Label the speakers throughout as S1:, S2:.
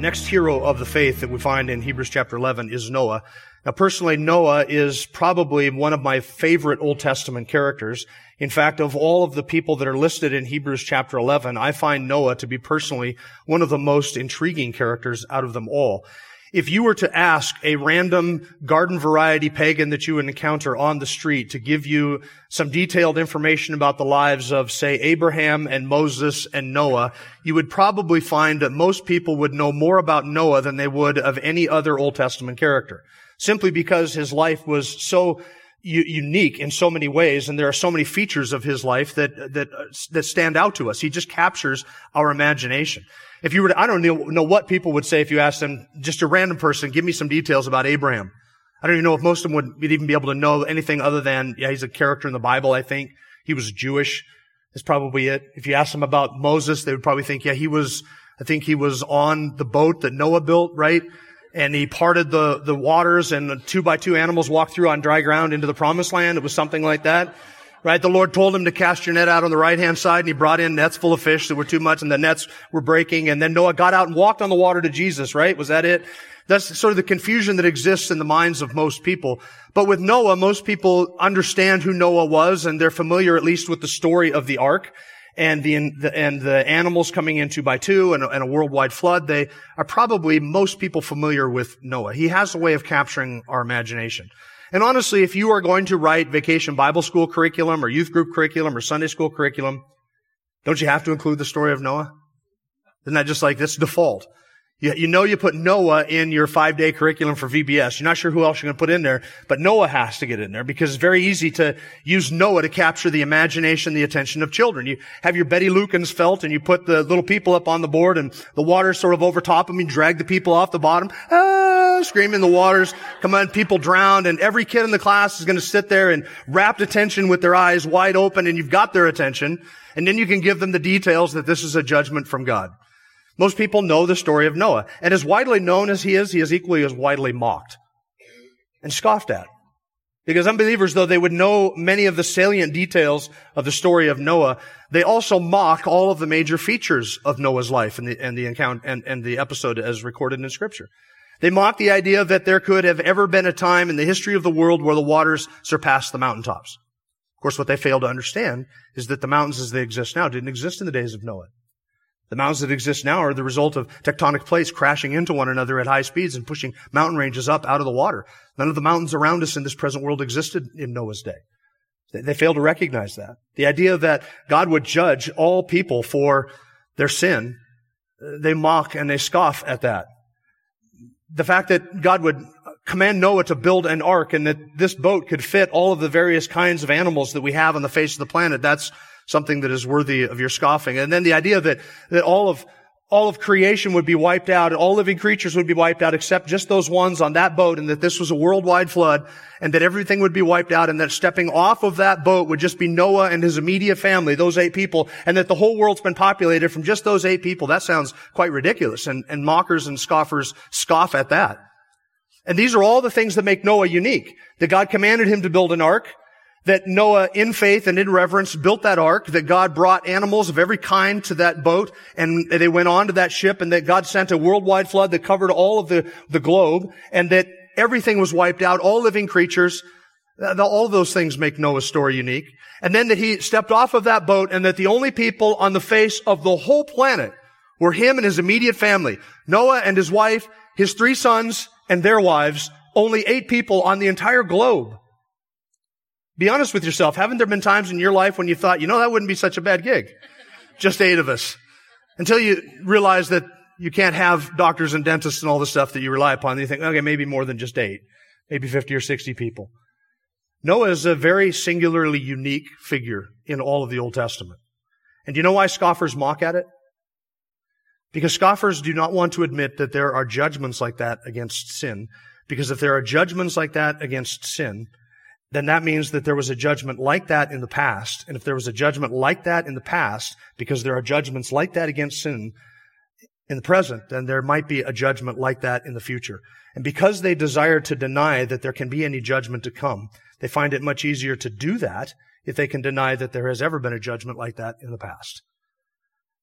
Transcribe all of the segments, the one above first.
S1: The next hero of the faith that we find in Hebrews chapter 11 is Noah. Now, personally, Noah is probably one of my favorite Old Testament characters. In fact, of all of the people that are listed in Hebrews chapter 11, I find Noah to be personally one of the most intriguing characters out of them all. If you were to ask a random garden variety pagan that you would encounter on the street to give you some detailed information about the lives of, say, Abraham and Moses and Noah, you would probably find that most people would know more about Noah than they would of any other Old Testament character. Simply because his life was so unique in so many ways, and there are so many features of his life that that uh, that stand out to us. He just captures our imagination. If you were, to, I don't know, what people would say if you asked them, just a random person, give me some details about Abraham. I don't even know if most of them would even be able to know anything other than, yeah, he's a character in the Bible, I think. He was Jewish. That's probably it. If you ask them about Moses, they would probably think, yeah, he was, I think he was on the boat that Noah built, right? And he parted the, the waters and the two by two animals walked through on dry ground into the promised land. It was something like that. Right? The Lord told him to cast your net out on the right hand side and he brought in nets full of fish that were too much and the nets were breaking. And then Noah got out and walked on the water to Jesus, right? Was that it? That's sort of the confusion that exists in the minds of most people. But with Noah, most people understand who Noah was and they're familiar at least with the story of the ark and the, and the animals coming in two by two and a, and a worldwide flood, they are probably most people familiar with Noah. He has a way of capturing our imagination. And honestly, if you are going to write vacation Bible school curriculum or youth group curriculum or Sunday school curriculum, don't you have to include the story of Noah? Isn't that just like this default? You, you know you put Noah in your five day curriculum for VBS. You're not sure who else you're going to put in there, but Noah has to get in there because it's very easy to use Noah to capture the imagination, the attention of children. You have your Betty Lukens felt and you put the little people up on the board and the water sort of over top them. You drag the people off the bottom, ah, screaming the waters. Come on, people drowned and every kid in the class is going to sit there in rapt attention with their eyes wide open and you've got their attention. And then you can give them the details that this is a judgment from God. Most people know the story of Noah. And as widely known as he is, he is equally as widely mocked and scoffed at. Because unbelievers, though they would know many of the salient details of the story of Noah, they also mock all of the major features of Noah's life and the, and the account and, and the episode as recorded in scripture. They mock the idea that there could have ever been a time in the history of the world where the waters surpassed the mountaintops. Of course, what they fail to understand is that the mountains as they exist now didn't exist in the days of Noah. The mountains that exist now are the result of tectonic plates crashing into one another at high speeds and pushing mountain ranges up out of the water. None of the mountains around us in this present world existed in Noah's day. They fail to recognize that. The idea that God would judge all people for their sin, uh, they mock and they scoff at that. The fact that God would command Noah to build an ark and that this boat could fit all of the various kinds of animals that we have on the face of the planet, that's something that is worthy of your scoffing. And then the idea that, that all of, all of creation would be wiped out, all living creatures would be wiped out except just those ones on that boat and that this was a worldwide flood and that everything would be wiped out and that stepping off of that boat would just be Noah and his immediate family, those eight people, and that the whole world's been populated from just those eight people. That sounds quite ridiculous and, and mockers and scoffers scoff at that. And these are all the things that make Noah unique. That God commanded him to build an ark, that Noah, in faith and in reverence, built that ark, that God brought animals of every kind to that boat, and they went on to that ship, and that God sent a worldwide flood that covered all of the, the globe, and that everything was wiped out, all living creatures. All those things make Noah's story unique. And then that he stepped off of that boat, and that the only people on the face of the whole planet were him and his immediate family. Noah and his wife, his three sons, and their wives, only eight people on the entire globe. Be honest with yourself. Haven't there been times in your life when you thought, you know, that wouldn't be such a bad gig? Just eight of us. Until you realize that you can't have doctors and dentists and all the stuff that you rely upon. And you think, okay, maybe more than just eight. Maybe 50 or 60 people. Noah is a very singularly unique figure in all of the Old Testament. And do you know why scoffers mock at it? Because scoffers do not want to admit that there are judgments like that against sin. Because if there are judgments like that against sin, then that means that there was a judgment like that in the past. And if there was a judgment like that in the past, because there are judgments like that against sin in the present, then there might be a judgment like that in the future. And because they desire to deny that there can be any judgment to come, they find it much easier to do that if they can deny that there has ever been a judgment like that in the past.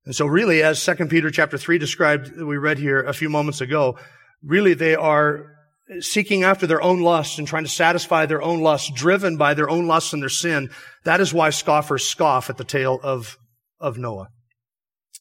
S1: And so really, as 2 Peter chapter 3 described, we read here a few moments ago, really they are seeking after their own lusts and trying to satisfy their own lusts, driven by their own lusts and their sin. That is why scoffers scoff at the tale of, of Noah.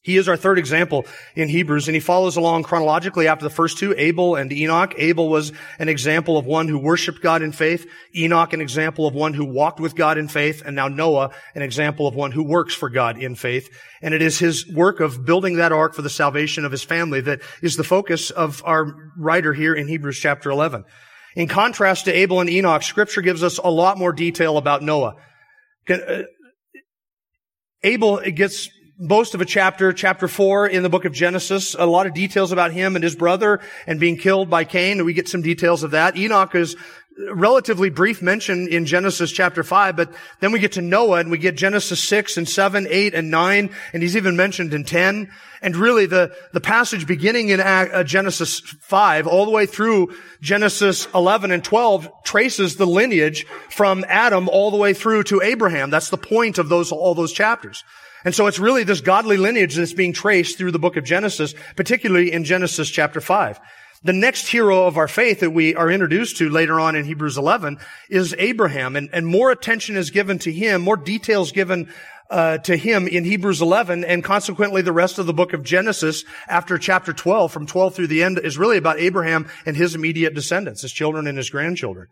S1: He is our third example in Hebrews, and he follows along chronologically after the first two, Abel and Enoch. Abel was an example of one who worshiped God in faith. Enoch, an example of one who walked with God in faith. And now Noah, an example of one who works for God in faith. And it is his work of building that ark for the salvation of his family that is the focus of our writer here in Hebrews chapter 11. In contrast to Abel and Enoch, scripture gives us a lot more detail about Noah. Uh, Abel gets most of a chapter, chapter four in the book of Genesis, a lot of details about him and his brother and being killed by Cain. We get some details of that. Enoch is relatively brief mention in Genesis chapter 5, but then we get to Noah and we get Genesis 6 and 7, 8 and 9, and he's even mentioned in 10. And really the, the passage beginning in uh, Genesis 5 all the way through Genesis 11 and 12 traces the lineage from Adam all the way through to Abraham. That's the point of those, all those chapters. And so it's really this godly lineage that's being traced through the book of Genesis, particularly in Genesis chapter 5. The next hero of our faith that we are introduced to later on in Hebrews 11 is Abraham, and, and more attention is given to him, more details given uh, to him in Hebrews 11, and consequently the rest of the book of Genesis after chapter 12, from 12 through the end, is really about Abraham and his immediate descendants, his children and his grandchildren.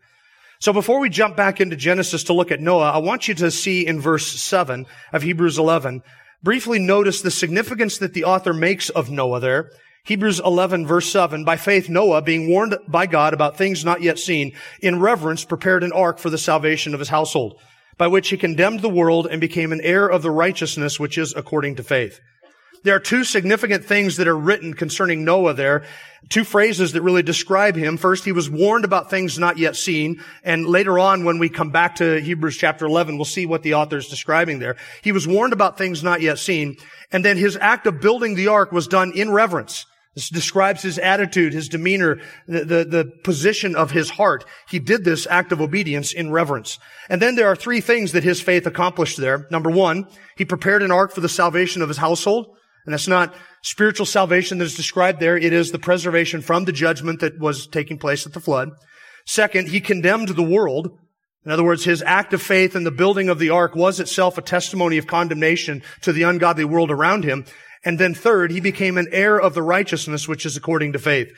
S1: So before we jump back into Genesis to look at Noah, I want you to see in verse 7 of Hebrews 11, briefly notice the significance that the author makes of Noah there. Hebrews 11 verse 7, by faith Noah, being warned by God about things not yet seen, in reverence prepared an ark for the salvation of his household, by which he condemned the world and became an heir of the righteousness which is according to faith. There are two significant things that are written concerning Noah there. Two phrases that really describe him. First, he was warned about things not yet seen. And later on, when we come back to Hebrews chapter 11, we'll see what the author is describing there. He was warned about things not yet seen. And then his act of building the ark was done in reverence. This describes his attitude, his demeanor, the, the, the, position of his heart. He did this act of obedience in reverence. And then there are three things that his faith accomplished there. Number one, he prepared an ark for the salvation of his household. And that's not spiritual salvation that is described there. It is the preservation from the judgment that was taking place at the flood. Second, he condemned the world. In other words, his act of faith in the building of the ark was itself a testimony of condemnation to the ungodly world around him. And then third, he became an heir of the righteousness which is according to faith.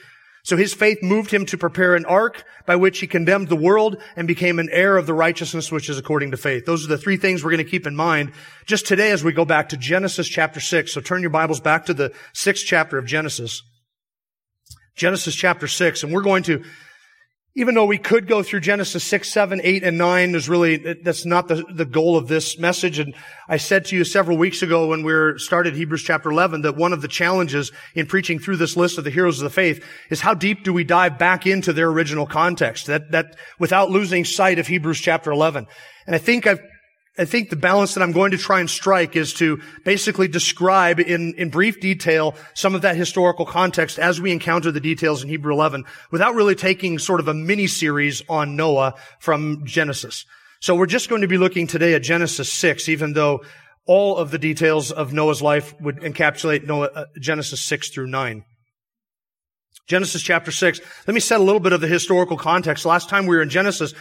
S1: So his faith moved him to prepare an ark by which he condemned the world and became an heir of the righteousness which is according to faith. Those are the three things we're going to keep in mind just today as we go back to Genesis chapter 6. So turn your Bibles back to the sixth chapter of Genesis. Genesis chapter 6. And we're going to even though we could go through Genesis 6, 7, 8, and 9, is really, that's not the, the goal of this message. And I said to you several weeks ago when we started Hebrews chapter 11 that one of the challenges in preaching through this list of the heroes of the faith is how deep do we dive back into their original context? That, that, without losing sight of Hebrews chapter 11. And I think I've I think the balance that I'm going to try and strike is to basically describe in, in brief detail some of that historical context as we encounter the details in Hebrew 11 without really taking sort of a mini series on Noah from Genesis. So we're just going to be looking today at Genesis 6, even though all of the details of Noah's life would encapsulate Noah, uh, Genesis 6 through 9. Genesis chapter 6. Let me set a little bit of the historical context. Last time we were in Genesis,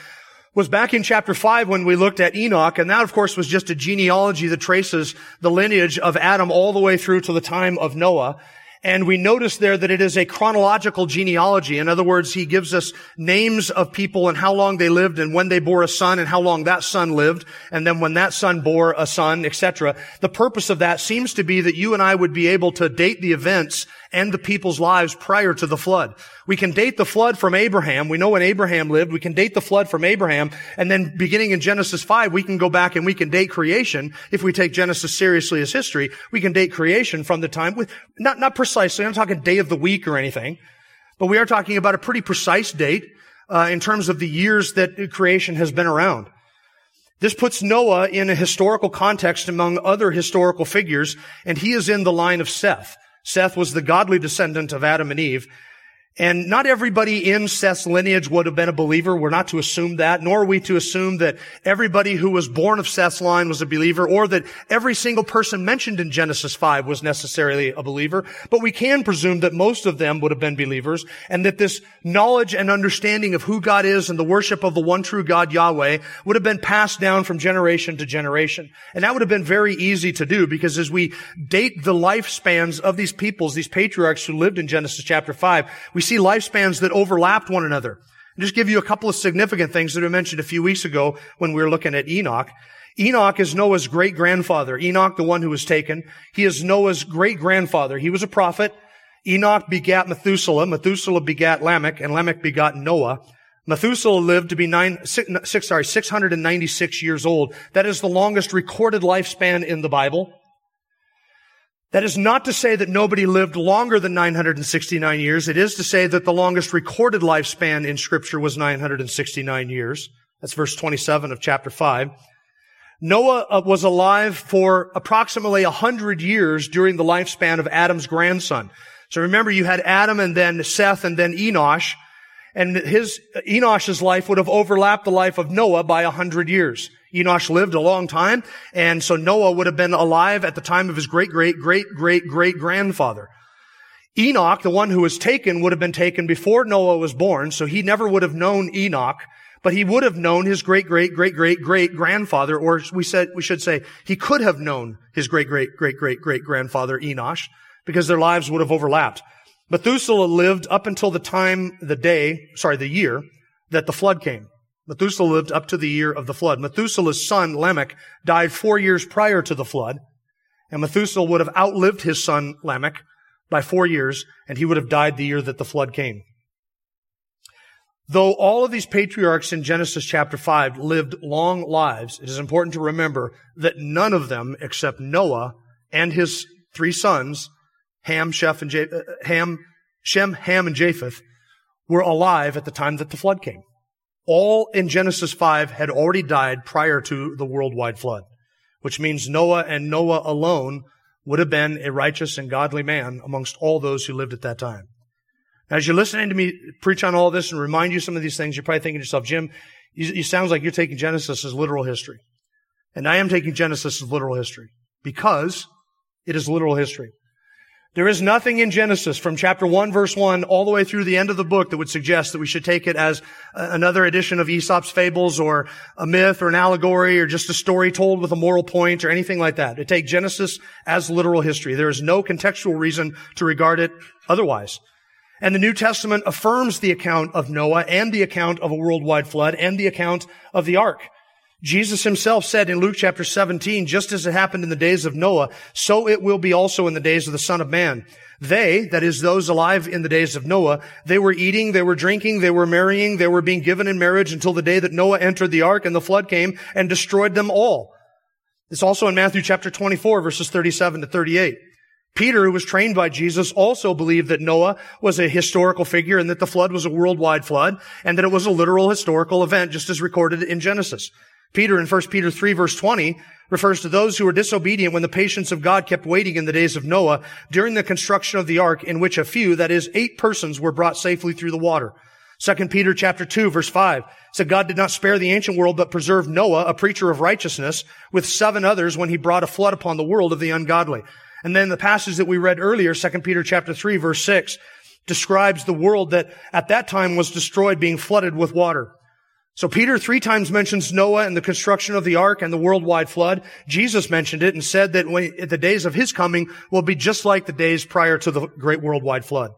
S1: was back in chapter 5 when we looked at Enoch, and that of course was just a genealogy that traces the lineage of Adam all the way through to the time of Noah. And we notice there that it is a chronological genealogy. In other words, he gives us names of people and how long they lived and when they bore a son and how long that son lived. And then when that son bore a son, etc. The purpose of that seems to be that you and I would be able to date the events and the people's lives prior to the flood. We can date the flood from Abraham. We know when Abraham lived. We can date the flood from Abraham. And then beginning in Genesis 5, we can go back and we can date creation. If we take Genesis seriously as history, we can date creation from the time with, not, not precisely. I'm talking day of the week or anything, but we are talking about a pretty precise date, uh, in terms of the years that creation has been around. This puts Noah in a historical context among other historical figures, and he is in the line of Seth. Seth was the godly descendant of Adam and Eve, and not everybody in Seth's lineage would have been a believer. We're not to assume that, nor are we to assume that everybody who was born of Seth's line was a believer, or that every single person mentioned in Genesis 5 was necessarily a believer. But we can presume that most of them would have been believers, and that this knowledge and understanding of who God is and the worship of the one true God, Yahweh, would have been passed down from generation to generation. And that would have been very easy to do, because as we date the lifespans of these peoples, these patriarchs who lived in Genesis chapter 5, we see lifespans that overlapped one another. I'll just give you a couple of significant things that I mentioned a few weeks ago when we were looking at Enoch. Enoch is Noah's great grandfather. Enoch, the one who was taken, he is Noah's great grandfather. He was a prophet. Enoch begat Methuselah. Methuselah begat Lamech, and Lamech begat Noah. Methuselah lived to be nine, six, six, sorry, 696 years old. That is the longest recorded lifespan in the Bible. That is not to say that nobody lived longer than 969 years. It is to say that the longest recorded lifespan in scripture was 969 years. That's verse 27 of chapter 5. Noah uh, was alive for approximately 100 years during the lifespan of Adam's grandson. So remember, you had Adam and then Seth and then Enosh. And his, Enosh's life would have overlapped the life of Noah by 100 years. Enosh lived a long time, and so Noah would have been alive at the time of his great, great, great, great, great grandfather. Enoch, the one who was taken, would have been taken before Noah was born, so he never would have known Enoch, but he would have known his great, great, great, great, great grandfather, or we said, we should say, he could have known his great, great, great, great, great grandfather Enosh, because their lives would have overlapped. Methuselah lived up until the time, the day, sorry, the year that the flood came. Methuselah lived up to the year of the flood. Methuselah's son, Lamech, died four years prior to the flood. And Methuselah would have outlived his son, Lamech, by four years, and he would have died the year that the flood came. Though all of these patriarchs in Genesis chapter 5 lived long lives, it is important to remember that none of them, except Noah and his three sons, Ham, Sheph, and uh, Ham, Shem, Ham, and Japheth, were alive at the time that the flood came all in Genesis 5 had already died prior to the worldwide flood, which means Noah and Noah alone would have been a righteous and godly man amongst all those who lived at that time. As you're listening to me preach on all this and remind you some of these things, you're probably thinking to yourself, Jim, you, you sounds like you're taking Genesis as literal history. And I am taking Genesis as literal history because it is literal history. There is nothing in Genesis from chapter 1 verse 1 all the way through the end of the book that would suggest that we should take it as another edition of Aesop's fables or a myth or an allegory or just a story told with a moral point or anything like that. To take Genesis as literal history. There is no contextual reason to regard it otherwise. And the New Testament affirms the account of Noah and the account of a worldwide flood and the account of the ark. Jesus himself said in Luke chapter 17, just as it happened in the days of Noah, so it will be also in the days of the Son of Man. They, that is those alive in the days of Noah, they were eating, they were drinking, they were marrying, they were being given in marriage until the day that Noah entered the ark and the flood came and destroyed them all. It's also in Matthew chapter 24 verses 37 to 38. Peter, who was trained by Jesus, also believed that Noah was a historical figure and that the flood was a worldwide flood and that it was a literal historical event just as recorded in Genesis. Peter in 1 Peter 3 verse 20 refers to those who were disobedient when the patience of God kept waiting in the days of Noah during the construction of the ark in which a few, that is eight persons, were brought safely through the water. 2 Peter chapter 2 verse 5 said God did not spare the ancient world but preserved Noah, a preacher of righteousness, with seven others when he brought a flood upon the world of the ungodly. And then the passage that we read earlier, 2 Peter chapter 3 verse 6, describes the world that at that time was destroyed being flooded with water. So Peter three times mentions Noah and the construction of the ark and the worldwide flood. Jesus mentioned it and said that when, the days of his coming will be just like the days prior to the great worldwide flood.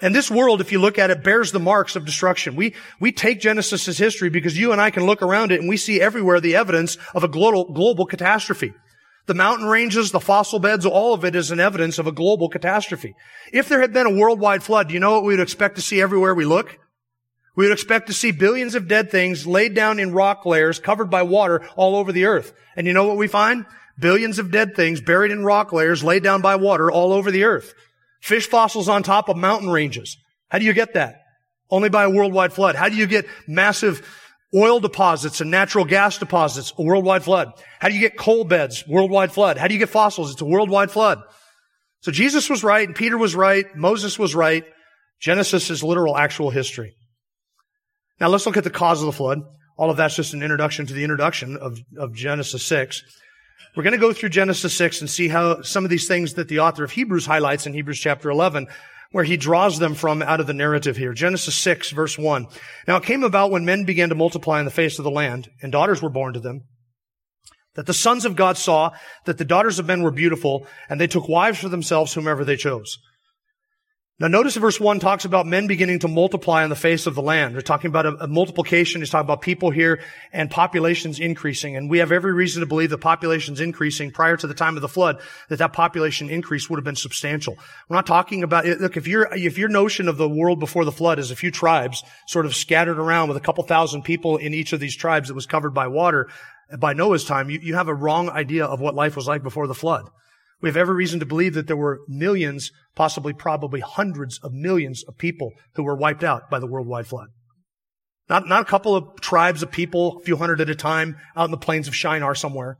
S1: And this world, if you look at it, bears the marks of destruction. We, we take Genesis as history because you and I can look around it and we see everywhere the evidence of a global, global catastrophe. The mountain ranges, the fossil beds, all of it is an evidence of a global catastrophe. If there had been a worldwide flood, do you know what we would expect to see everywhere we look? We would expect to see billions of dead things laid down in rock layers covered by water all over the earth. And you know what we find? Billions of dead things buried in rock layers laid down by water all over the earth. Fish fossils on top of mountain ranges. How do you get that? Only by a worldwide flood. How do you get massive oil deposits and natural gas deposits? A worldwide flood. How do you get coal beds? Worldwide flood. How do you get fossils? It's a worldwide flood. So Jesus was right, and Peter was right, Moses was right. Genesis is literal actual history. Now let's look at the cause of the flood. All of that's just an introduction to the introduction of, of Genesis 6. We're going to go through Genesis 6 and see how some of these things that the author of Hebrews highlights in Hebrews chapter 11, where he draws them from out of the narrative here. Genesis 6 verse 1. Now it came about when men began to multiply on the face of the land and daughters were born to them, that the sons of God saw that the daughters of men were beautiful and they took wives for themselves whomever they chose. Now notice verse 1 talks about men beginning to multiply on the face of the land. They're talking about a, a, multiplication. He's talking about people here and populations increasing. And we have every reason to believe the population's increasing prior to the time of the flood, that that population increase would have been substantial. We're not talking about, look, if your, if your notion of the world before the flood is a few tribes sort of scattered around with a couple thousand people in each of these tribes that was covered by water, by Noah's time, you, you have a wrong idea of what life was like before the flood. We have every reason to believe that there were millions, possibly probably hundreds of millions of people who were wiped out by the worldwide flood. Not, not a couple of tribes of people, a few hundred at a time out in the plains of Shinar somewhere,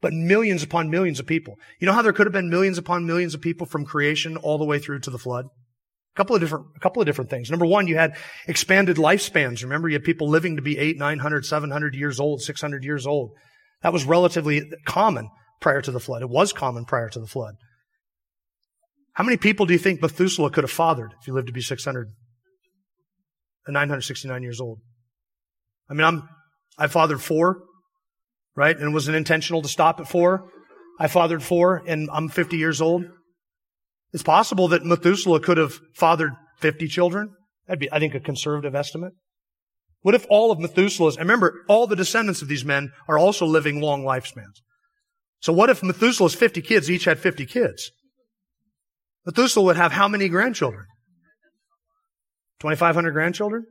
S1: but millions upon millions of people. You know how there could have been millions upon millions of people from creation all the way through to the flood? A couple of different, a couple of different things. Number one, you had expanded lifespans. Remember, you had people living to be eight, nine hundred, seven hundred years old, 600 years old. That was relatively common prior to the flood. It was common prior to the flood. How many people do you think Methuselah could have fathered if he lived to be 600 and 969 years old? I mean, I'm, I fathered four, right? And it wasn't intentional to stop at four. I fathered four and I'm 50 years old. It's possible that Methuselah could have fathered 50 children. That'd be, I think, a conservative estimate. What if all of Methuselah's, and remember, all the descendants of these men are also living long lifespans. So what if Methuselah's 50 kids each had 50 kids? Methuselah would have how many grandchildren? 2,500 grandchildren?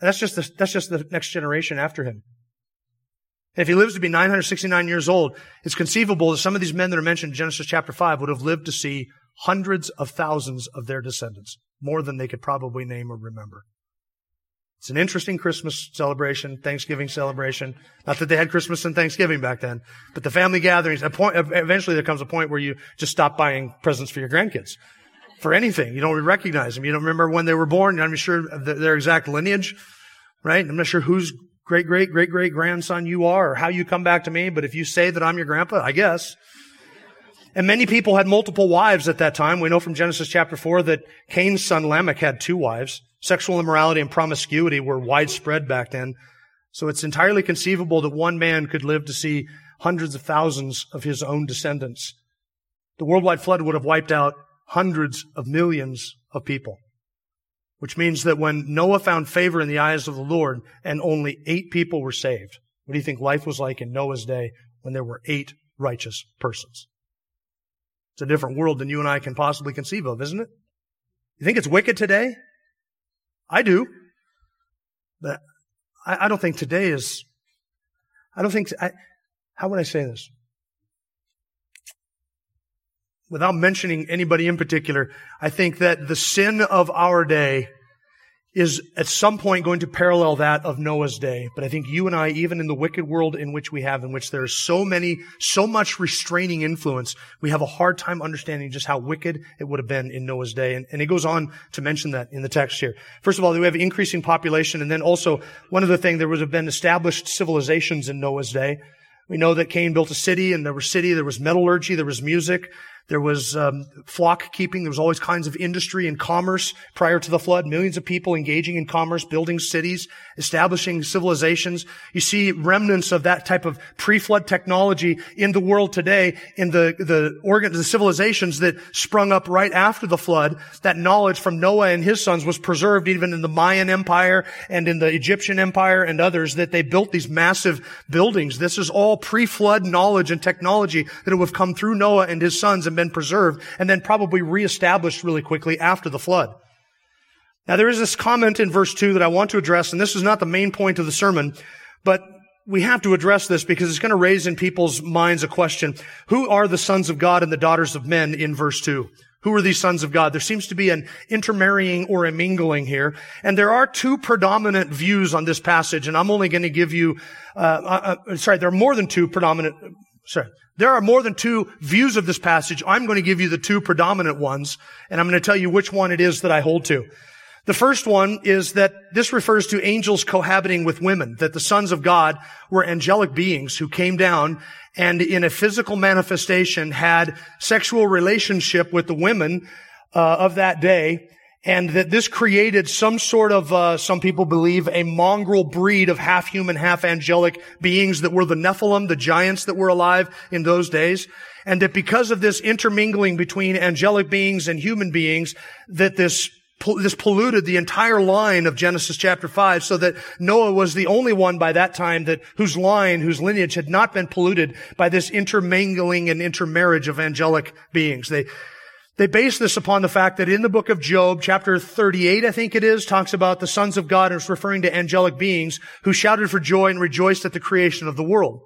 S1: That's just the, that's just the next generation after him. if he lives to be 969 years old, it's conceivable that some of these men that are mentioned in Genesis chapter 5 would have lived to see hundreds of thousands of their descendants, more than they could probably name or remember. It's an interesting Christmas celebration, Thanksgiving celebration. Not that they had Christmas and Thanksgiving back then, but the family gatherings, point, eventually there comes a point where you just stop buying presents for your grandkids. For anything. You don't recognize them. You don't remember when they were born. I'm not sure their exact lineage, right? I'm not sure whose great, great, great, great grandson you are or how you come back to me, but if you say that I'm your grandpa, I guess. And many people had multiple wives at that time. We know from Genesis chapter 4 that Cain's son Lamech had two wives. Sexual immorality and promiscuity were widespread back then. So it's entirely conceivable that one man could live to see hundreds of thousands of his own descendants. The worldwide flood would have wiped out hundreds of millions of people. Which means that when Noah found favor in the eyes of the Lord and only eight people were saved, what do you think life was like in Noah's day when there were eight righteous persons? It's a different world than you and I can possibly conceive of, isn't it? You think it's wicked today? I do. But I, I don't think today is, I don't think, I, how would I say this? Without mentioning anybody in particular, I think that the sin of our day is at some point going to parallel that of Noah's day. But I think you and I, even in the wicked world in which we have, in which there is so many, so much restraining influence, we have a hard time understanding just how wicked it would have been in Noah's day. And, and he goes on to mention that in the text here. First of all, we have increasing population, and then also one other thing, there would have been established civilizations in Noah's day. We know that Cain built a city, and there was city, there was metallurgy, there was music, There was um, flock keeping. There was always kinds of industry and commerce prior to the flood. Millions of people engaging in commerce, building cities, establishing civilizations. You see remnants of that type of pre-flood technology in the world today in the the organ the civilizations that sprung up right after the flood. That knowledge from Noah and his sons was preserved even in the Mayan Empire and in the Egyptian Empire and others. That they built these massive buildings. This is all pre-flood knowledge and technology that would have come through Noah and his sons been preserved and then probably reestablished really quickly after the flood. Now there is this comment in verse 2 that I want to address, and this is not the main point of the sermon, but we have to address this because it's going to raise in people's minds a question. Who are the sons of God and the daughters of men in verse 2? Who are these sons of God? There seems to be an intermarrying or a mingling here. And there are two predominant views on this passage, and I'm only going to give you, uh, uh, uh sorry, there are more than two predominant, sorry, there are more than two views of this passage. I'm going to give you the two predominant ones, and I'm going to tell you which one it is that I hold to. The first one is that this refers to angels cohabiting with women, that the sons of God were angelic beings who came down and in a physical manifestation had sexual relationship with the women uh, of that day and that this created some sort of, uh, some people believe, a mongrel breed of half human, half angelic beings that were the Nephilim, the giants that were alive in those days. And that because of this intermingling between angelic beings and human beings, that this this polluted the entire line of Genesis chapter 5 so that Noah was the only one by that time that whose line, whose lineage had not been polluted by this intermingling and intermarriage of angelic beings. They, they base this upon the fact that in the book of Job, chapter 38, I think it is, talks about the sons of God and it's referring to angelic beings who shouted for joy and rejoiced at the creation of the world.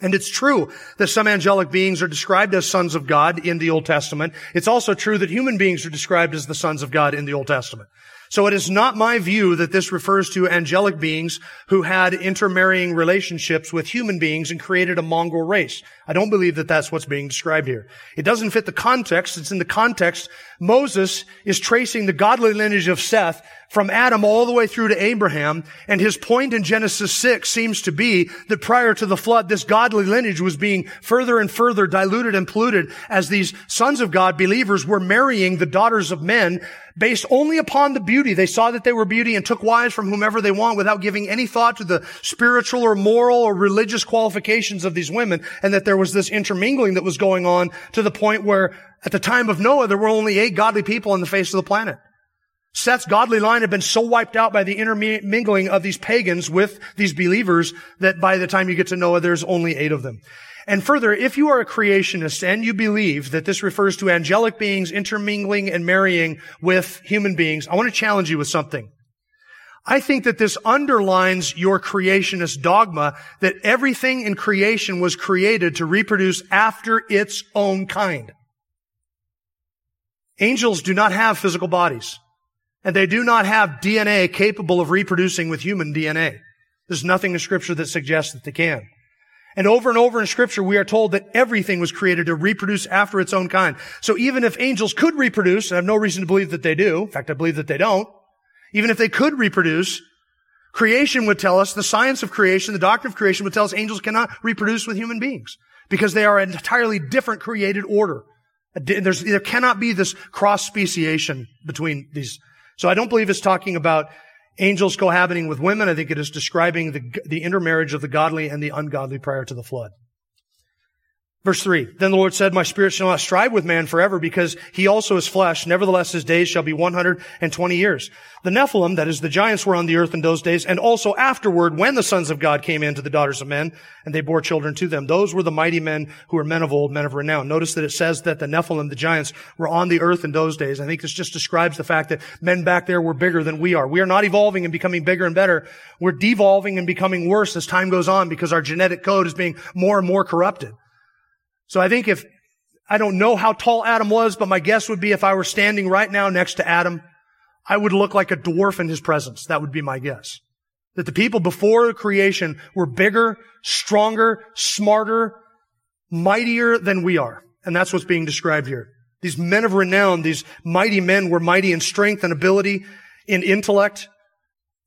S1: And it's true that some angelic beings are described as sons of God in the Old Testament. It's also true that human beings are described as the sons of God in the Old Testament. So it is not my view that this refers to angelic beings who had intermarrying relationships with human beings and created a mongrel race. I don't believe that that's what's being described here. It doesn't fit the context. It's in the context. Moses is tracing the godly lineage of Seth from Adam all the way through to Abraham. And his point in Genesis 6 seems to be that prior to the flood, this godly lineage was being further and further diluted and polluted as these sons of God, believers, were marrying the daughters of men based only upon the beauty. They saw that they were beauty and took wives from whomever they want without giving any thought to the spiritual or moral or religious qualifications of these women and that there was this intermingling that was going on to the point where at the time of Noah, there were only eight godly people on the face of the planet. Seth's godly line had been so wiped out by the intermingling of these pagans with these believers that by the time you get to Noah, there's only eight of them. And further, if you are a creationist and you believe that this refers to angelic beings intermingling and marrying with human beings, I want to challenge you with something. I think that this underlines your creationist dogma that everything in creation was created to reproduce after its own kind. Angels do not have physical bodies, and they do not have DNA capable of reproducing with human DNA. There's nothing in scripture that suggests that they can. And over and over in scripture, we are told that everything was created to reproduce after its own kind. So even if angels could reproduce, and I have no reason to believe that they do, in fact, I believe that they don't, even if they could reproduce, creation would tell us, the science of creation, the doctrine of creation would tell us angels cannot reproduce with human beings because they are an entirely different created order. There's, there cannot be this cross speciation between these. So I don't believe it's talking about angels cohabiting with women. I think it is describing the, the intermarriage of the godly and the ungodly prior to the flood. Verse three, then the Lord said, my spirit shall not strive with man forever because he also is flesh. Nevertheless, his days shall be 120 years. The Nephilim, that is the giants were on the earth in those days. And also afterward, when the sons of God came into the daughters of men and they bore children to them, those were the mighty men who were men of old, men of renown. Notice that it says that the Nephilim, the giants were on the earth in those days. I think this just describes the fact that men back there were bigger than we are. We are not evolving and becoming bigger and better. We're devolving and becoming worse as time goes on because our genetic code is being more and more corrupted. So I think if, I don't know how tall Adam was, but my guess would be if I were standing right now next to Adam, I would look like a dwarf in his presence. That would be my guess. That the people before creation were bigger, stronger, smarter, mightier than we are. And that's what's being described here. These men of renown, these mighty men were mighty in strength and ability, in intellect,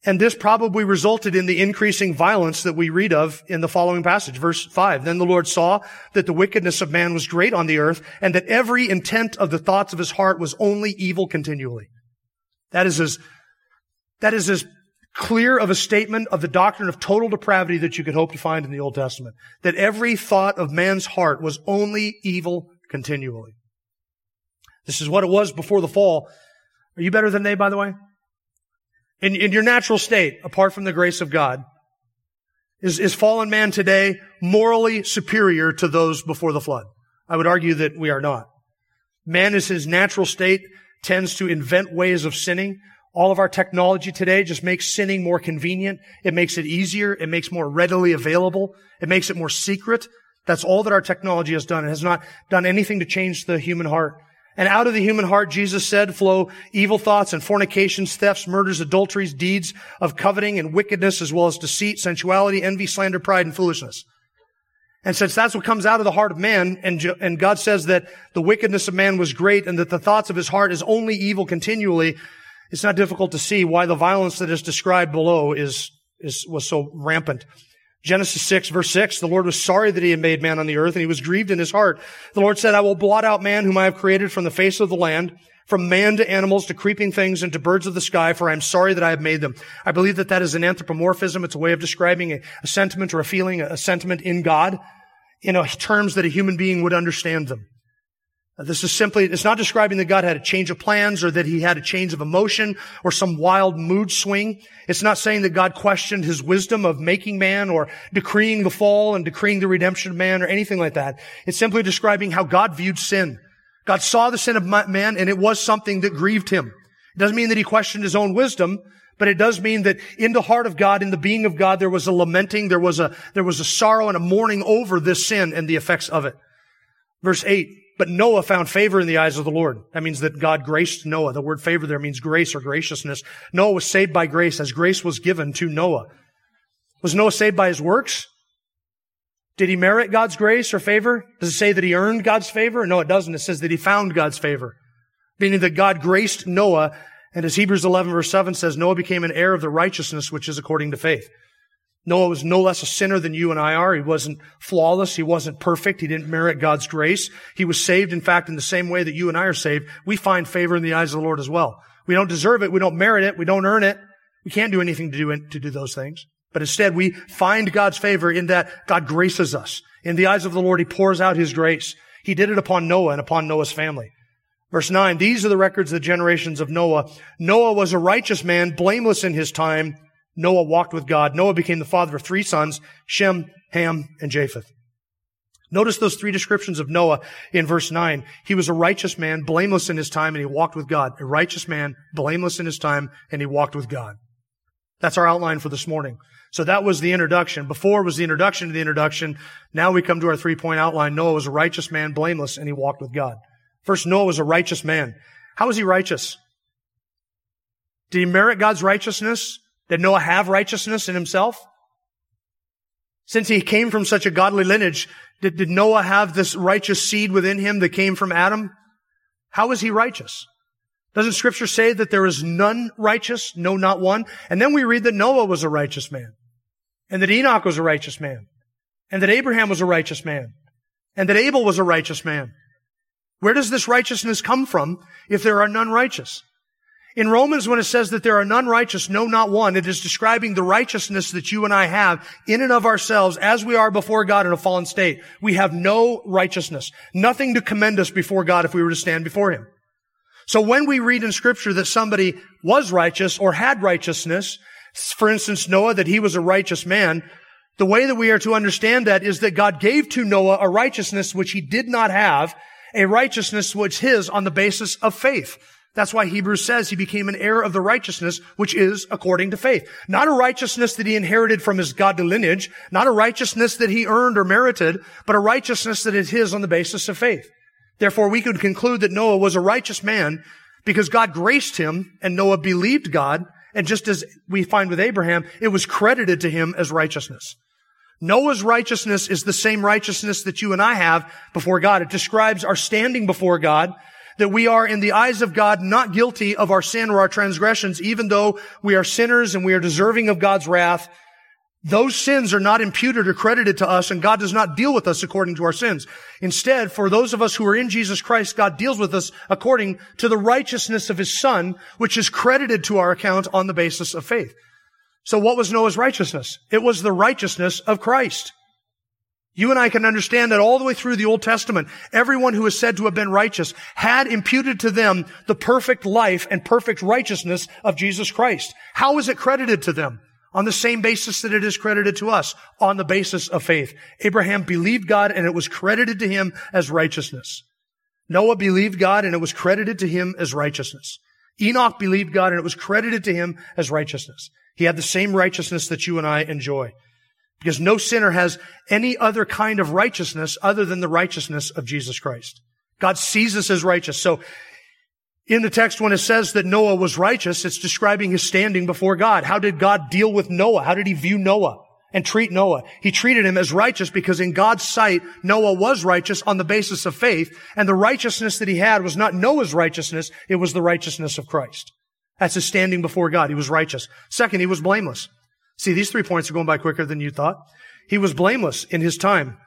S1: And this probably resulted in the increasing violence that we read of in the following passage, verse 5. Then the Lord saw that the wickedness of man was great on the earth, and that every intent of the thoughts of his heart was only evil continually. That is as, that is as clear of a statement of the doctrine of total depravity that you could hope to find in the Old Testament. That every thought of man's heart was only evil continually. This is what it was before the fall. Are you better than they, by the way? In, in your natural state, apart from the grace of God, is, is fallen man today morally superior to those before the flood? I would argue that we are not. Man is his natural state, tends to invent ways of sinning. All of our technology today just makes sinning more convenient. It makes it easier. It makes more readily available. It makes it more secret. That's all that our technology has done. It has not done anything to change the human heart. And out of the human heart, Jesus said, flow evil thoughts and fornications, thefts, murders, adulteries, deeds of coveting and wickedness, as well as deceit, sensuality, envy, slander, pride, and foolishness. And since that's what comes out of the heart of man, and, and God says that the wickedness of man was great and that the thoughts of his heart is only evil continually, it's not difficult to see why the violence that is described below is, is, was so rampant. Genesis 6 verse 6, the Lord was sorry that he had made man on the earth and he was grieved in his heart. The Lord said, I will blot out man whom I have created from the face of the land, from man to animals to creeping things and to birds of the sky, for I am sorry that I have made them. I believe that that is an anthropomorphism. It's a way of describing a, a sentiment or a feeling, a sentiment in God in a, terms that a human being would understand them. This is simply, it's not describing that God had a change of plans or that he had a change of emotion or some wild mood swing. It's not saying that God questioned his wisdom of making man or decreeing the fall and decreeing the redemption of man or anything like that. It's simply describing how God viewed sin. God saw the sin of man and it was something that grieved him. It doesn't mean that he questioned his own wisdom, but it does mean that in the heart of God, in the being of God, there was a lamenting, there was a, there was a sorrow and a mourning over this sin and the effects of it. Verse 8, but Noah found favor in the eyes of the Lord. That means that God graced Noah. The word favor there means grace or graciousness. Noah was saved by grace as grace was given to Noah. Was Noah saved by his works? Did he merit God's grace or favor? Does it say that he earned God's favor? No, it doesn't. It says that he found God's favor. Meaning that God graced Noah, and as Hebrews 11 verse 7 says, Noah became an heir of the righteousness which is according to faith. Noah was no less a sinner than you and I are. He wasn't flawless. He wasn't perfect. He didn't merit God's grace. He was saved, in fact, in the same way that you and I are saved. We find favor in the eyes of the Lord as well. We don't deserve it. We don't merit it. We don't earn it. We can't do anything to do, to do those things. But instead, we find God's favor in that God graces us. In the eyes of the Lord, He pours out His grace. He did it upon Noah and upon Noah's family. Verse 9, these are the records of the generations of Noah. Noah was a righteous man, blameless in his time, Noah walked with God. Noah became the father of three sons, Shem, Ham, and Japheth. Notice those three descriptions of Noah in verse 9. He was a righteous man, blameless in his time, and he walked with God. A righteous man, blameless in his time, and he walked with God. That's our outline for this morning. So that was the introduction. Before was the introduction to the introduction. Now we come to our three point outline. Noah was a righteous man, blameless, and he walked with God. First, Noah was a righteous man. How was he righteous? Did he merit God's righteousness? Did Noah have righteousness in himself? Since he came from such a godly lineage, did, did Noah have this righteous seed within him that came from Adam? How was he righteous? Doesn't scripture say that there is none righteous? No, not one. And then we read that Noah was a righteous man. And that Enoch was a righteous man. And that Abraham was a righteous man. And that Abel was a righteous man. Where does this righteousness come from if there are none righteous? In Romans, when it says that there are none righteous, no, not one, it is describing the righteousness that you and I have in and of ourselves as we are before God in a fallen state. We have no righteousness, nothing to commend us before God if we were to stand before Him. So when we read in scripture that somebody was righteous or had righteousness, for instance, Noah, that he was a righteous man, the way that we are to understand that is that God gave to Noah a righteousness which he did not have, a righteousness which his on the basis of faith. That's why Hebrews says he became an heir of the righteousness which is according to faith. Not a righteousness that he inherited from his godly lineage, not a righteousness that he earned or merited, but a righteousness that is his on the basis of faith. Therefore, we could conclude that Noah was a righteous man because God graced him and Noah believed God. And just as we find with Abraham, it was credited to him as righteousness. Noah's righteousness is the same righteousness that you and I have before God. It describes our standing before God that we are in the eyes of God not guilty of our sin or our transgressions, even though we are sinners and we are deserving of God's wrath. Those sins are not imputed or credited to us and God does not deal with us according to our sins. Instead, for those of us who are in Jesus Christ, God deals with us according to the righteousness of his son, which is credited to our account on the basis of faith. So what was Noah's righteousness? It was the righteousness of Christ. You and I can understand that all the way through the Old Testament, everyone who is said to have been righteous had imputed to them the perfect life and perfect righteousness of Jesus Christ. How is it credited to them? On the same basis that it is credited to us, on the basis of faith. Abraham believed God and it was credited to him as righteousness. Noah believed God and it was credited to him as righteousness. Enoch believed God and it was credited to him as righteousness. He had the same righteousness that you and I enjoy. Because no sinner has any other kind of righteousness other than the righteousness of Jesus Christ. God sees us as righteous. So in the text, when it says that Noah was righteous, it's describing his standing before God. How did God deal with Noah? How did he view Noah and treat Noah? He treated him as righteous because in God's sight, Noah was righteous on the basis of faith. And the righteousness that he had was not Noah's righteousness. It was the righteousness of Christ. That's his standing before God. He was righteous. Second, he was blameless. See, these three points are going by quicker than you thought. He was blameless in his time.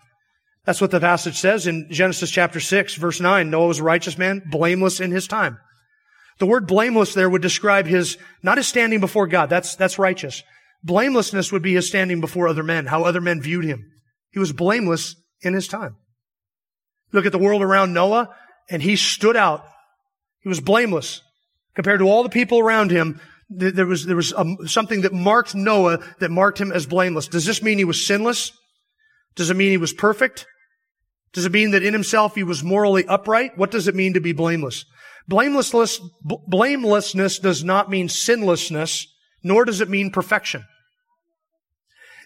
S1: That's what the passage says in Genesis chapter 6, verse 9. Noah was a righteous man, blameless in his time. The word blameless there would describe his, not his standing before God. That's, that's righteous. Blamelessness would be his standing before other men, how other men viewed him. He was blameless in his time. Look at the world around Noah, and he stood out. He was blameless compared to all the people around him there was, there was um, something that marked Noah that marked him as blameless. Does this mean he was sinless? Does it mean he was perfect? Does it mean that in himself he was morally upright? What does it mean to be blameless? Blamelessness, blamelessness does not mean sinlessness, nor does it mean perfection.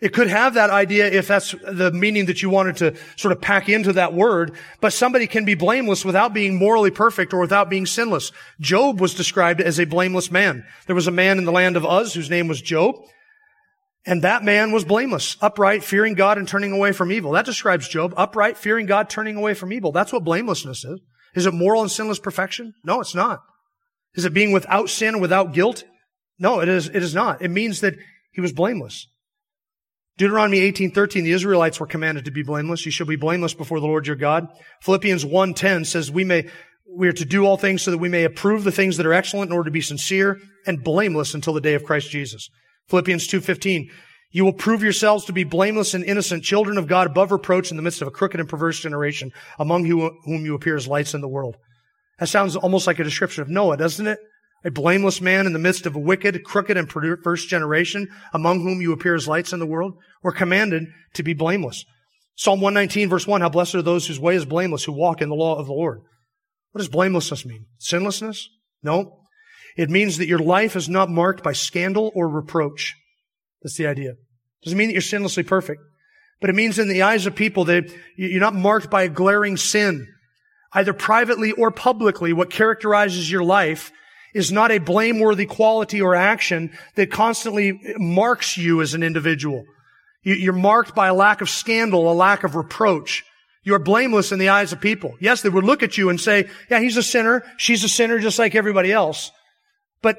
S1: It could have that idea if that's the meaning that you wanted to sort of pack into that word, but somebody can be blameless without being morally perfect or without being sinless. Job was described as a blameless man. There was a man in the land of Uz whose name was Job, and that man was blameless, upright, fearing God and turning away from evil. That describes Job, upright, fearing God, turning away from evil. That's what blamelessness is. Is it moral and sinless perfection? No, it's not. Is it being without sin, without guilt? No, it is, it is not. It means that he was blameless. Deuteronomy 18:13 the Israelites were commanded to be blameless. You shall be blameless before the Lord your God. Philippians 1:10 says we may we are to do all things so that we may approve the things that are excellent in order to be sincere and blameless until the day of Christ Jesus. Philippians 2:15 you will prove yourselves to be blameless and innocent, children of God above reproach in the midst of a crooked and perverse generation, among whom you appear as lights in the world. That sounds almost like a description of Noah, doesn't it? A blameless man in the midst of a wicked, crooked, and perverse generation, among whom you appear as lights in the world? We're commanded to be blameless. Psalm 119 verse 1, how blessed are those whose way is blameless, who walk in the law of the Lord. What does blamelessness mean? Sinlessness? No. It means that your life is not marked by scandal or reproach. That's the idea. It doesn't mean that you're sinlessly perfect, but it means in the eyes of people that you're not marked by a glaring sin, either privately or publicly. What characterizes your life is not a blameworthy quality or action that constantly marks you as an individual. You're marked by a lack of scandal, a lack of reproach. You're blameless in the eyes of people. Yes, they would look at you and say, yeah, he's a sinner. She's a sinner just like everybody else. But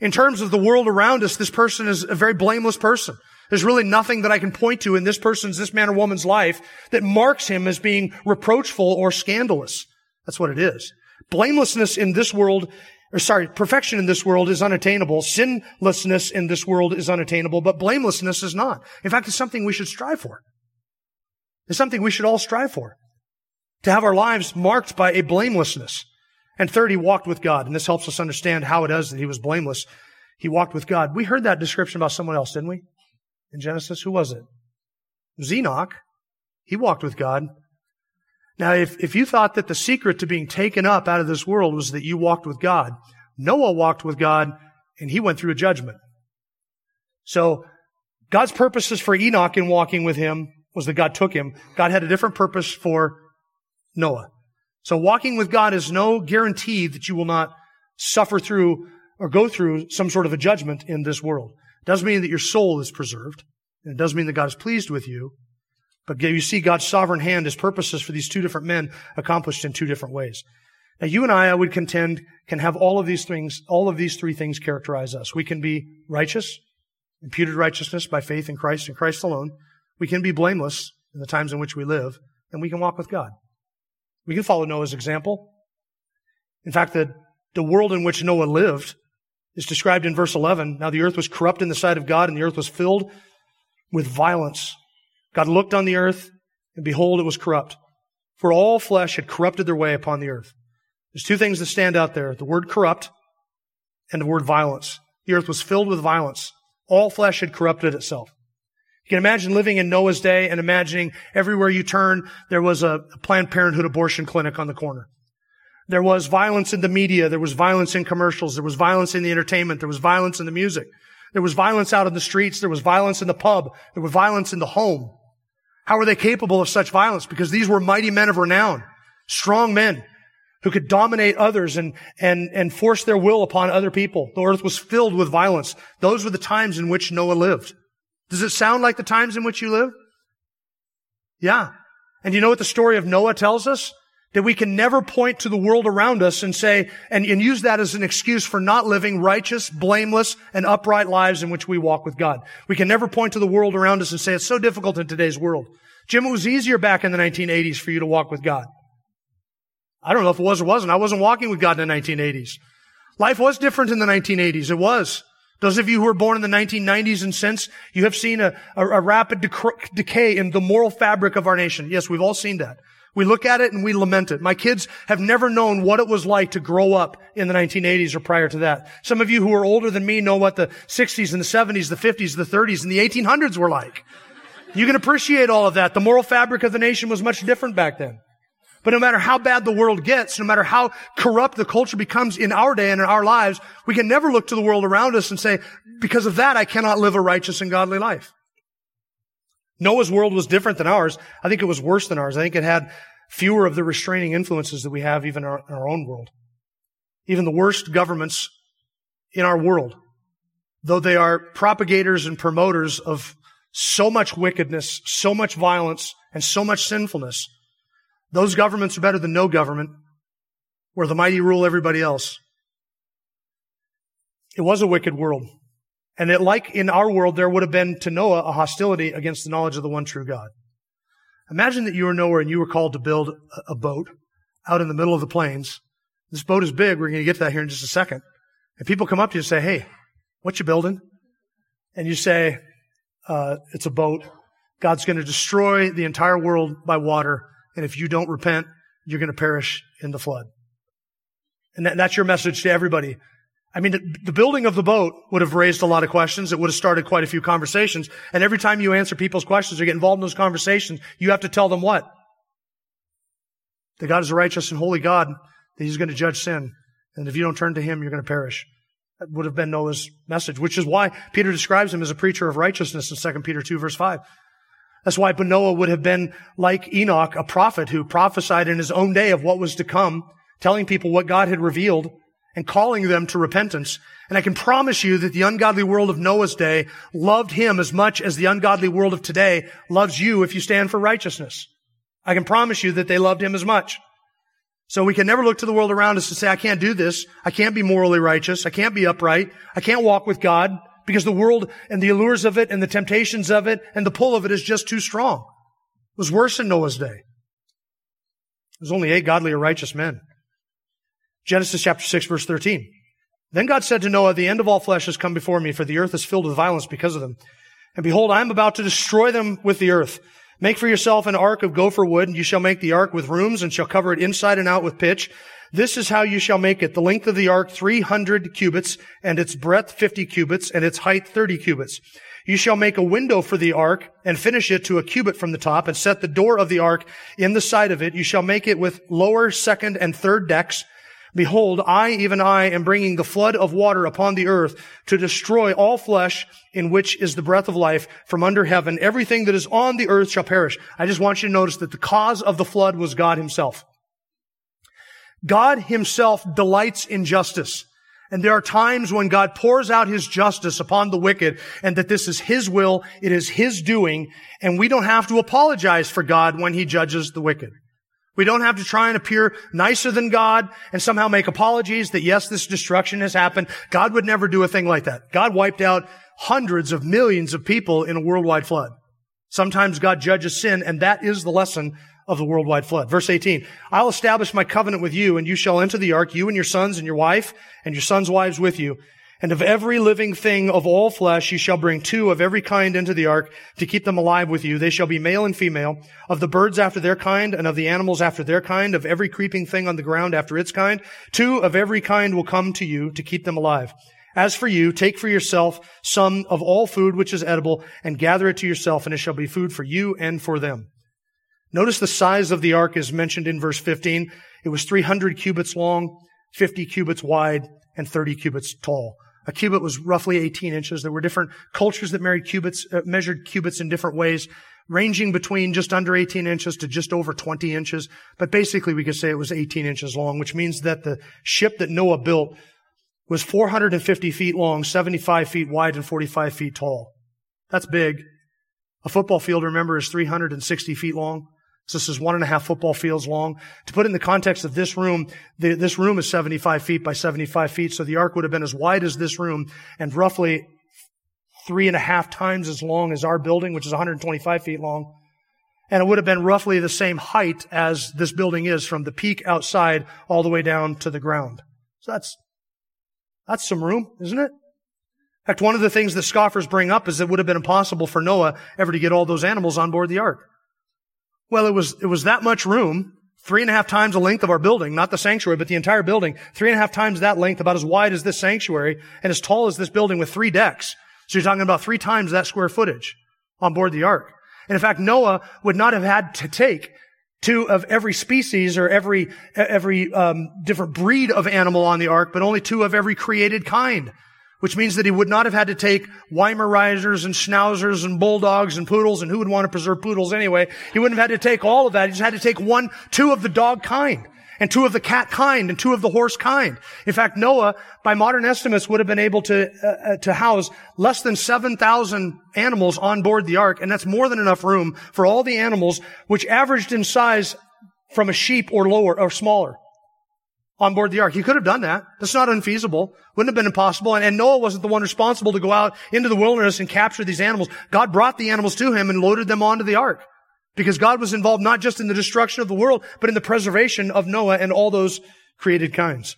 S1: in terms of the world around us, this person is a very blameless person. There's really nothing that I can point to in this person's, this man or woman's life that marks him as being reproachful or scandalous. That's what it is. Blamelessness in this world or sorry, perfection in this world is unattainable. Sinlessness in this world is unattainable, but blamelessness is not. In fact, it's something we should strive for. It's something we should all strive for. To have our lives marked by a blamelessness. And third, he walked with God. And this helps us understand how it is that he was blameless. He walked with God. We heard that description about someone else, didn't we? In Genesis, who was it? It. He walked with God. Now, if, if you thought that the secret to being taken up out of this world was that you walked with God, Noah walked with God and he went through a judgment. So God's purposes for Enoch in walking with him was that God took him. God had a different purpose for Noah. So walking with God is no guarantee that you will not suffer through or go through some sort of a judgment in this world. It doesn't mean that your soul is preserved. And it doesn't mean that God is pleased with you. But you see God's sovereign hand, His purposes for these two different men accomplished in two different ways. Now you and I, I would contend, can have all of these things, all of these three things characterize us. We can be righteous, imputed righteousness by faith in Christ and Christ alone. We can be blameless in the times in which we live, and we can walk with God. We can follow Noah's example. In fact, the, the world in which Noah lived is described in verse 11. Now the earth was corrupt in the sight of God, and the earth was filled with violence. God looked on the earth, and behold, it was corrupt. For all flesh had corrupted their way upon the earth. There's two things that stand out there the word corrupt and the word violence. The earth was filled with violence. All flesh had corrupted itself. You can imagine living in Noah's day and imagining everywhere you turn, there was a Planned Parenthood abortion clinic on the corner. There was violence in the media. There was violence in commercials. There was violence in the entertainment. There was violence in the music. There was violence out in the streets. There was violence in the pub. There was violence in the home. How were they capable of such violence? Because these were mighty men of renown, strong men who could dominate others and, and, and force their will upon other people. The earth was filled with violence. Those were the times in which Noah lived. Does it sound like the times in which you live? Yeah. And you know what the story of Noah tells us? That we can never point to the world around us and say, and, and use that as an excuse for not living righteous, blameless, and upright lives in which we walk with God. We can never point to the world around us and say, it's so difficult in today's world. Jim, it was easier back in the 1980s for you to walk with God. I don't know if it was or wasn't. I wasn't walking with God in the 1980s. Life was different in the 1980s. It was. Those of you who were born in the 1990s and since, you have seen a, a, a rapid dec- decay in the moral fabric of our nation. Yes, we've all seen that. We look at it and we lament it. My kids have never known what it was like to grow up in the 1980s or prior to that. Some of you who are older than me know what the 60s and the 70s, the 50s, the 30s, and the 1800s were like. You can appreciate all of that. The moral fabric of the nation was much different back then. But no matter how bad the world gets, no matter how corrupt the culture becomes in our day and in our lives, we can never look to the world around us and say, because of that, I cannot live a righteous and godly life. Noah's world was different than ours. I think it was worse than ours. I think it had fewer of the restraining influences that we have even in our, in our own world. Even the worst governments in our world, though they are propagators and promoters of so much wickedness, so much violence, and so much sinfulness, those governments are better than no government where the mighty rule everybody else. It was a wicked world. And that like in our world, there would have been to Noah a hostility against the knowledge of the one true God. Imagine that you were Noah and you were called to build a boat out in the middle of the plains. This boat is big. We're going to get to that here in just a second. And people come up to you and say, Hey, what you building? And you say, uh, it's a boat. God's going to destroy the entire world by water and if you don't repent, you're going to perish in the flood. And that, that's your message to everybody. I mean, the, building of the boat would have raised a lot of questions. It would have started quite a few conversations. And every time you answer people's questions or get involved in those conversations, you have to tell them what? That God is a righteous and holy God, that He's going to judge sin. And if you don't turn to Him, you're going to perish. That would have been Noah's message, which is why Peter describes him as a preacher of righteousness in 2 Peter 2 verse 5. That's why Noah would have been like Enoch, a prophet who prophesied in his own day of what was to come, telling people what God had revealed and calling them to repentance. And I can promise you that the ungodly world of Noah's day loved him as much as the ungodly world of today loves you if you stand for righteousness. I can promise you that they loved him as much. So we can never look to the world around us and say, I can't do this. I can't be morally righteous. I can't be upright. I can't walk with God because the world and the allures of it and the temptations of it and the pull of it is just too strong. It was worse in Noah's day. There's only eight godly or righteous men. Genesis chapter 6 verse 13. Then God said to Noah, the end of all flesh has come before me, for the earth is filled with violence because of them. And behold, I am about to destroy them with the earth. Make for yourself an ark of gopher wood, and you shall make the ark with rooms, and shall cover it inside and out with pitch. This is how you shall make it. The length of the ark, 300 cubits, and its breadth, 50 cubits, and its height, 30 cubits. You shall make a window for the ark and finish it to a cubit from the top and set the door of the ark in the side of it. You shall make it with lower, second, and third decks. Behold, I, even I, am bringing the flood of water upon the earth to destroy all flesh in which is the breath of life from under heaven. Everything that is on the earth shall perish. I just want you to notice that the cause of the flood was God himself. God himself delights in justice. And there are times when God pours out his justice upon the wicked and that this is his will, it is his doing, and we don't have to apologize for God when he judges the wicked. We don't have to try and appear nicer than God and somehow make apologies that yes, this destruction has happened. God would never do a thing like that. God wiped out hundreds of millions of people in a worldwide flood. Sometimes God judges sin, and that is the lesson of the worldwide flood. Verse 18, I'll establish my covenant with you, and you shall enter the ark, you and your sons and your wife, and your sons' wives with you. And of every living thing of all flesh, you shall bring two of every kind into the ark to keep them alive with you. They shall be male and female, of the birds after their kind, and of the animals after their kind, of every creeping thing on the ground after its kind. Two of every kind will come to you to keep them alive. As for you, take for yourself some of all food which is edible, and gather it to yourself, and it shall be food for you and for them. Notice the size of the ark is mentioned in verse 15. It was 300 cubits long, 50 cubits wide, and 30 cubits tall. A cubit was roughly 18 inches. There were different cultures that cubits, uh, measured cubits in different ways, ranging between just under 18 inches to just over 20 inches. But basically, we could say it was 18 inches long, which means that the ship that Noah built was 450 feet long, 75 feet wide, and 45 feet tall. That's big. A football field, remember, is 360 feet long. So this is one and a half football fields long. To put it in the context of this room, the, this room is 75 feet by 75 feet. So the ark would have been as wide as this room and roughly three and a half times as long as our building, which is 125 feet long. And it would have been roughly the same height as this building is from the peak outside all the way down to the ground. So that's, that's some room, isn't it? In fact, one of the things the scoffers bring up is it would have been impossible for Noah ever to get all those animals on board the ark. Well, it was, it was that much room, three and a half times the length of our building, not the sanctuary, but the entire building, three and a half times that length, about as wide as this sanctuary, and as tall as this building with three decks. So you're talking about three times that square footage on board the ark. And in fact, Noah would not have had to take two of every species or every every um, different breed of animal on the ark, but only two of every created kind which means that he would not have had to take Weimaraners and Schnauzers and Bulldogs and Poodles, and who would want to preserve Poodles anyway? He wouldn't have had to take all of that. He just had to take one, two of the dog kind, and two of the cat kind, and two of the horse kind. In fact, Noah, by modern estimates, would have been able to, uh, uh to house less than 7,000 animals on board the ark, and that's more than enough room for all the animals, which averaged in size from a sheep or lower, or smaller on board the ark. He could have done that. That's not unfeasible. Wouldn't have been impossible. And, and, Noah wasn't the one responsible to go out into the wilderness and capture these animals. God brought the animals to him and loaded them onto the ark. Because God was involved not just in the destruction of the world, but in the preservation of Noah and all those created kinds.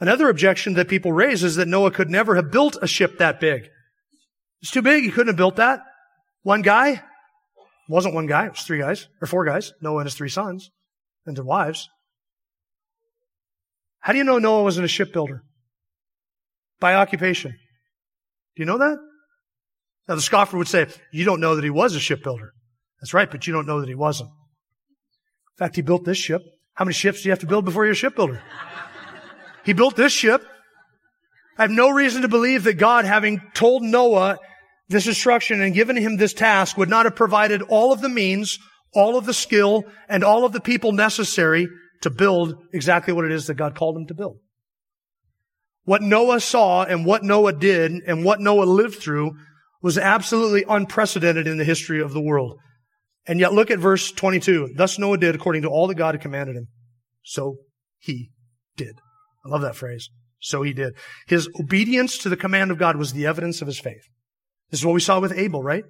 S1: Another objection that people raise is that Noah could never have built a ship that big. It's too big. He couldn't have built that. One guy. It wasn't one guy. It was three guys or four guys. Noah and his three sons and their wives. How do you know Noah wasn't a shipbuilder? By occupation. Do you know that? Now the scoffer would say, you don't know that he was a shipbuilder. That's right, but you don't know that he wasn't. In fact, he built this ship. How many ships do you have to build before you're a shipbuilder? he built this ship. I have no reason to believe that God, having told Noah this instruction and given him this task, would not have provided all of the means, all of the skill, and all of the people necessary to build exactly what it is that God called him to build. What Noah saw and what Noah did and what Noah lived through was absolutely unprecedented in the history of the world. And yet look at verse 22. Thus Noah did according to all that God had commanded him. So he did. I love that phrase. So he did. His obedience to the command of God was the evidence of his faith. This is what we saw with Abel, right?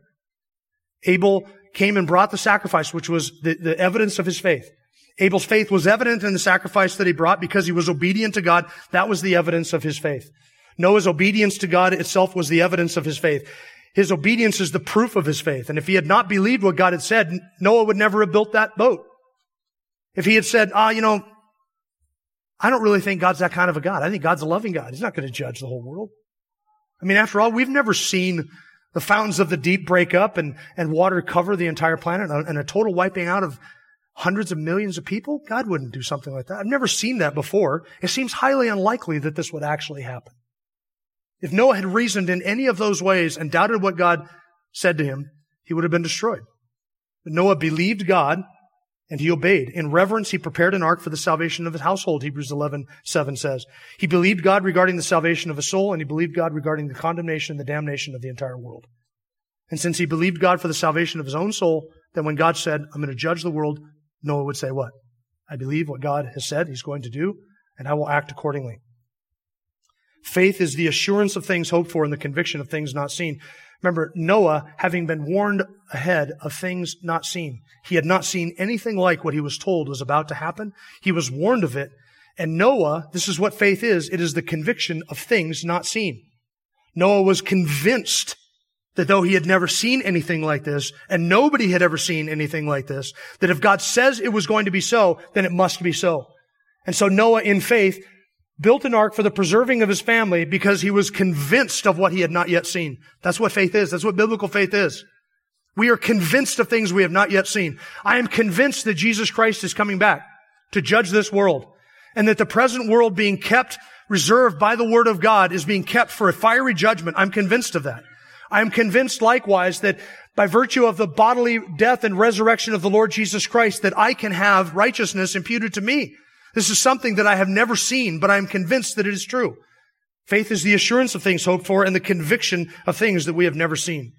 S1: Abel came and brought the sacrifice, which was the, the evidence of his faith. Abel's faith was evident in the sacrifice that he brought because he was obedient to God. That was the evidence of his faith. Noah's obedience to God itself was the evidence of his faith. His obedience is the proof of his faith. And if he had not believed what God had said, Noah would never have built that boat. If he had said, ah, you know, I don't really think God's that kind of a God. I think God's a loving God. He's not going to judge the whole world. I mean, after all, we've never seen the fountains of the deep break up and, and water cover the entire planet and a total wiping out of hundreds of millions of people? God wouldn't do something like that. I've never seen that before. It seems highly unlikely that this would actually happen. If Noah had reasoned in any of those ways and doubted what God said to him, he would have been destroyed. But Noah believed God and he obeyed. In reverence, he prepared an ark for the salvation of his household, Hebrews 11, 7 says. He believed God regarding the salvation of his soul, and he believed God regarding the condemnation and the damnation of the entire world. And since he believed God for the salvation of his own soul, then when God said, I'm going to judge the world, Noah would say what? I believe what God has said He's going to do, and I will act accordingly. Faith is the assurance of things hoped for and the conviction of things not seen. Remember, Noah, having been warned ahead of things not seen, he had not seen anything like what he was told was about to happen. He was warned of it. And Noah, this is what faith is. It is the conviction of things not seen. Noah was convinced that though he had never seen anything like this, and nobody had ever seen anything like this, that if God says it was going to be so, then it must be so. And so Noah, in faith, built an ark for the preserving of his family because he was convinced of what he had not yet seen. That's what faith is. That's what biblical faith is. We are convinced of things we have not yet seen. I am convinced that Jesus Christ is coming back to judge this world and that the present world being kept reserved by the word of God is being kept for a fiery judgment. I'm convinced of that. I am convinced likewise that by virtue of the bodily death and resurrection of the Lord Jesus Christ, that I can have righteousness imputed to me. This is something that I have never seen, but I am convinced that it is true. Faith is the assurance of things hoped for and the conviction of things that we have never seen.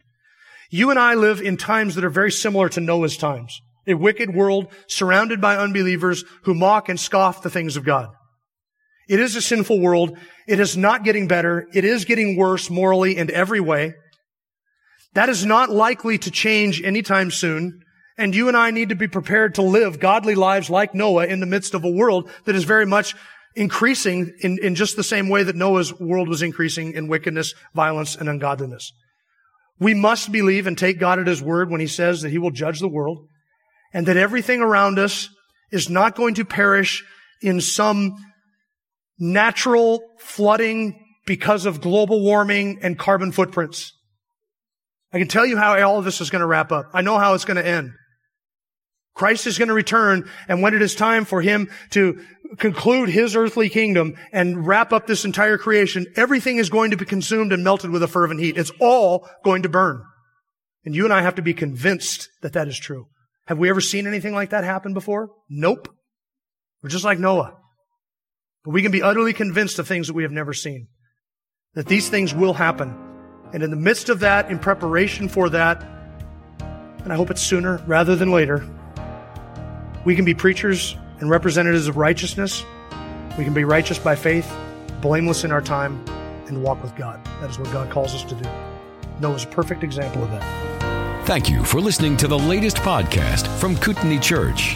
S1: You and I live in times that are very similar to Noah's times. A wicked world surrounded by unbelievers who mock and scoff the things of God. It is a sinful world. It is not getting better. It is getting worse morally in every way. That is not likely to change anytime soon. And you and I need to be prepared to live godly lives like Noah in the midst of a world that is very much increasing in, in just the same way that Noah's world was increasing in wickedness, violence, and ungodliness. We must believe and take God at His word when He says that He will judge the world and that everything around us is not going to perish in some natural flooding because of global warming and carbon footprints. I can tell you how all of this is going to wrap up. I know how it's going to end. Christ is going to return, and when it is time for him to conclude his earthly kingdom and wrap up this entire creation, everything is going to be consumed and melted with a fervent heat. It's all going to burn. And you and I have to be convinced that that is true. Have we ever seen anything like that happen before? Nope. We're just like Noah. But we can be utterly convinced of things that we have never seen. That these things will happen. And in the midst of that, in preparation for that, and I hope it's sooner rather than later, we can be preachers and representatives of righteousness. We can be righteous by faith, blameless in our time, and walk with God. That is what God calls us to do. Noah's a perfect example of that.
S2: Thank you for listening to the latest podcast from Kootenai Church.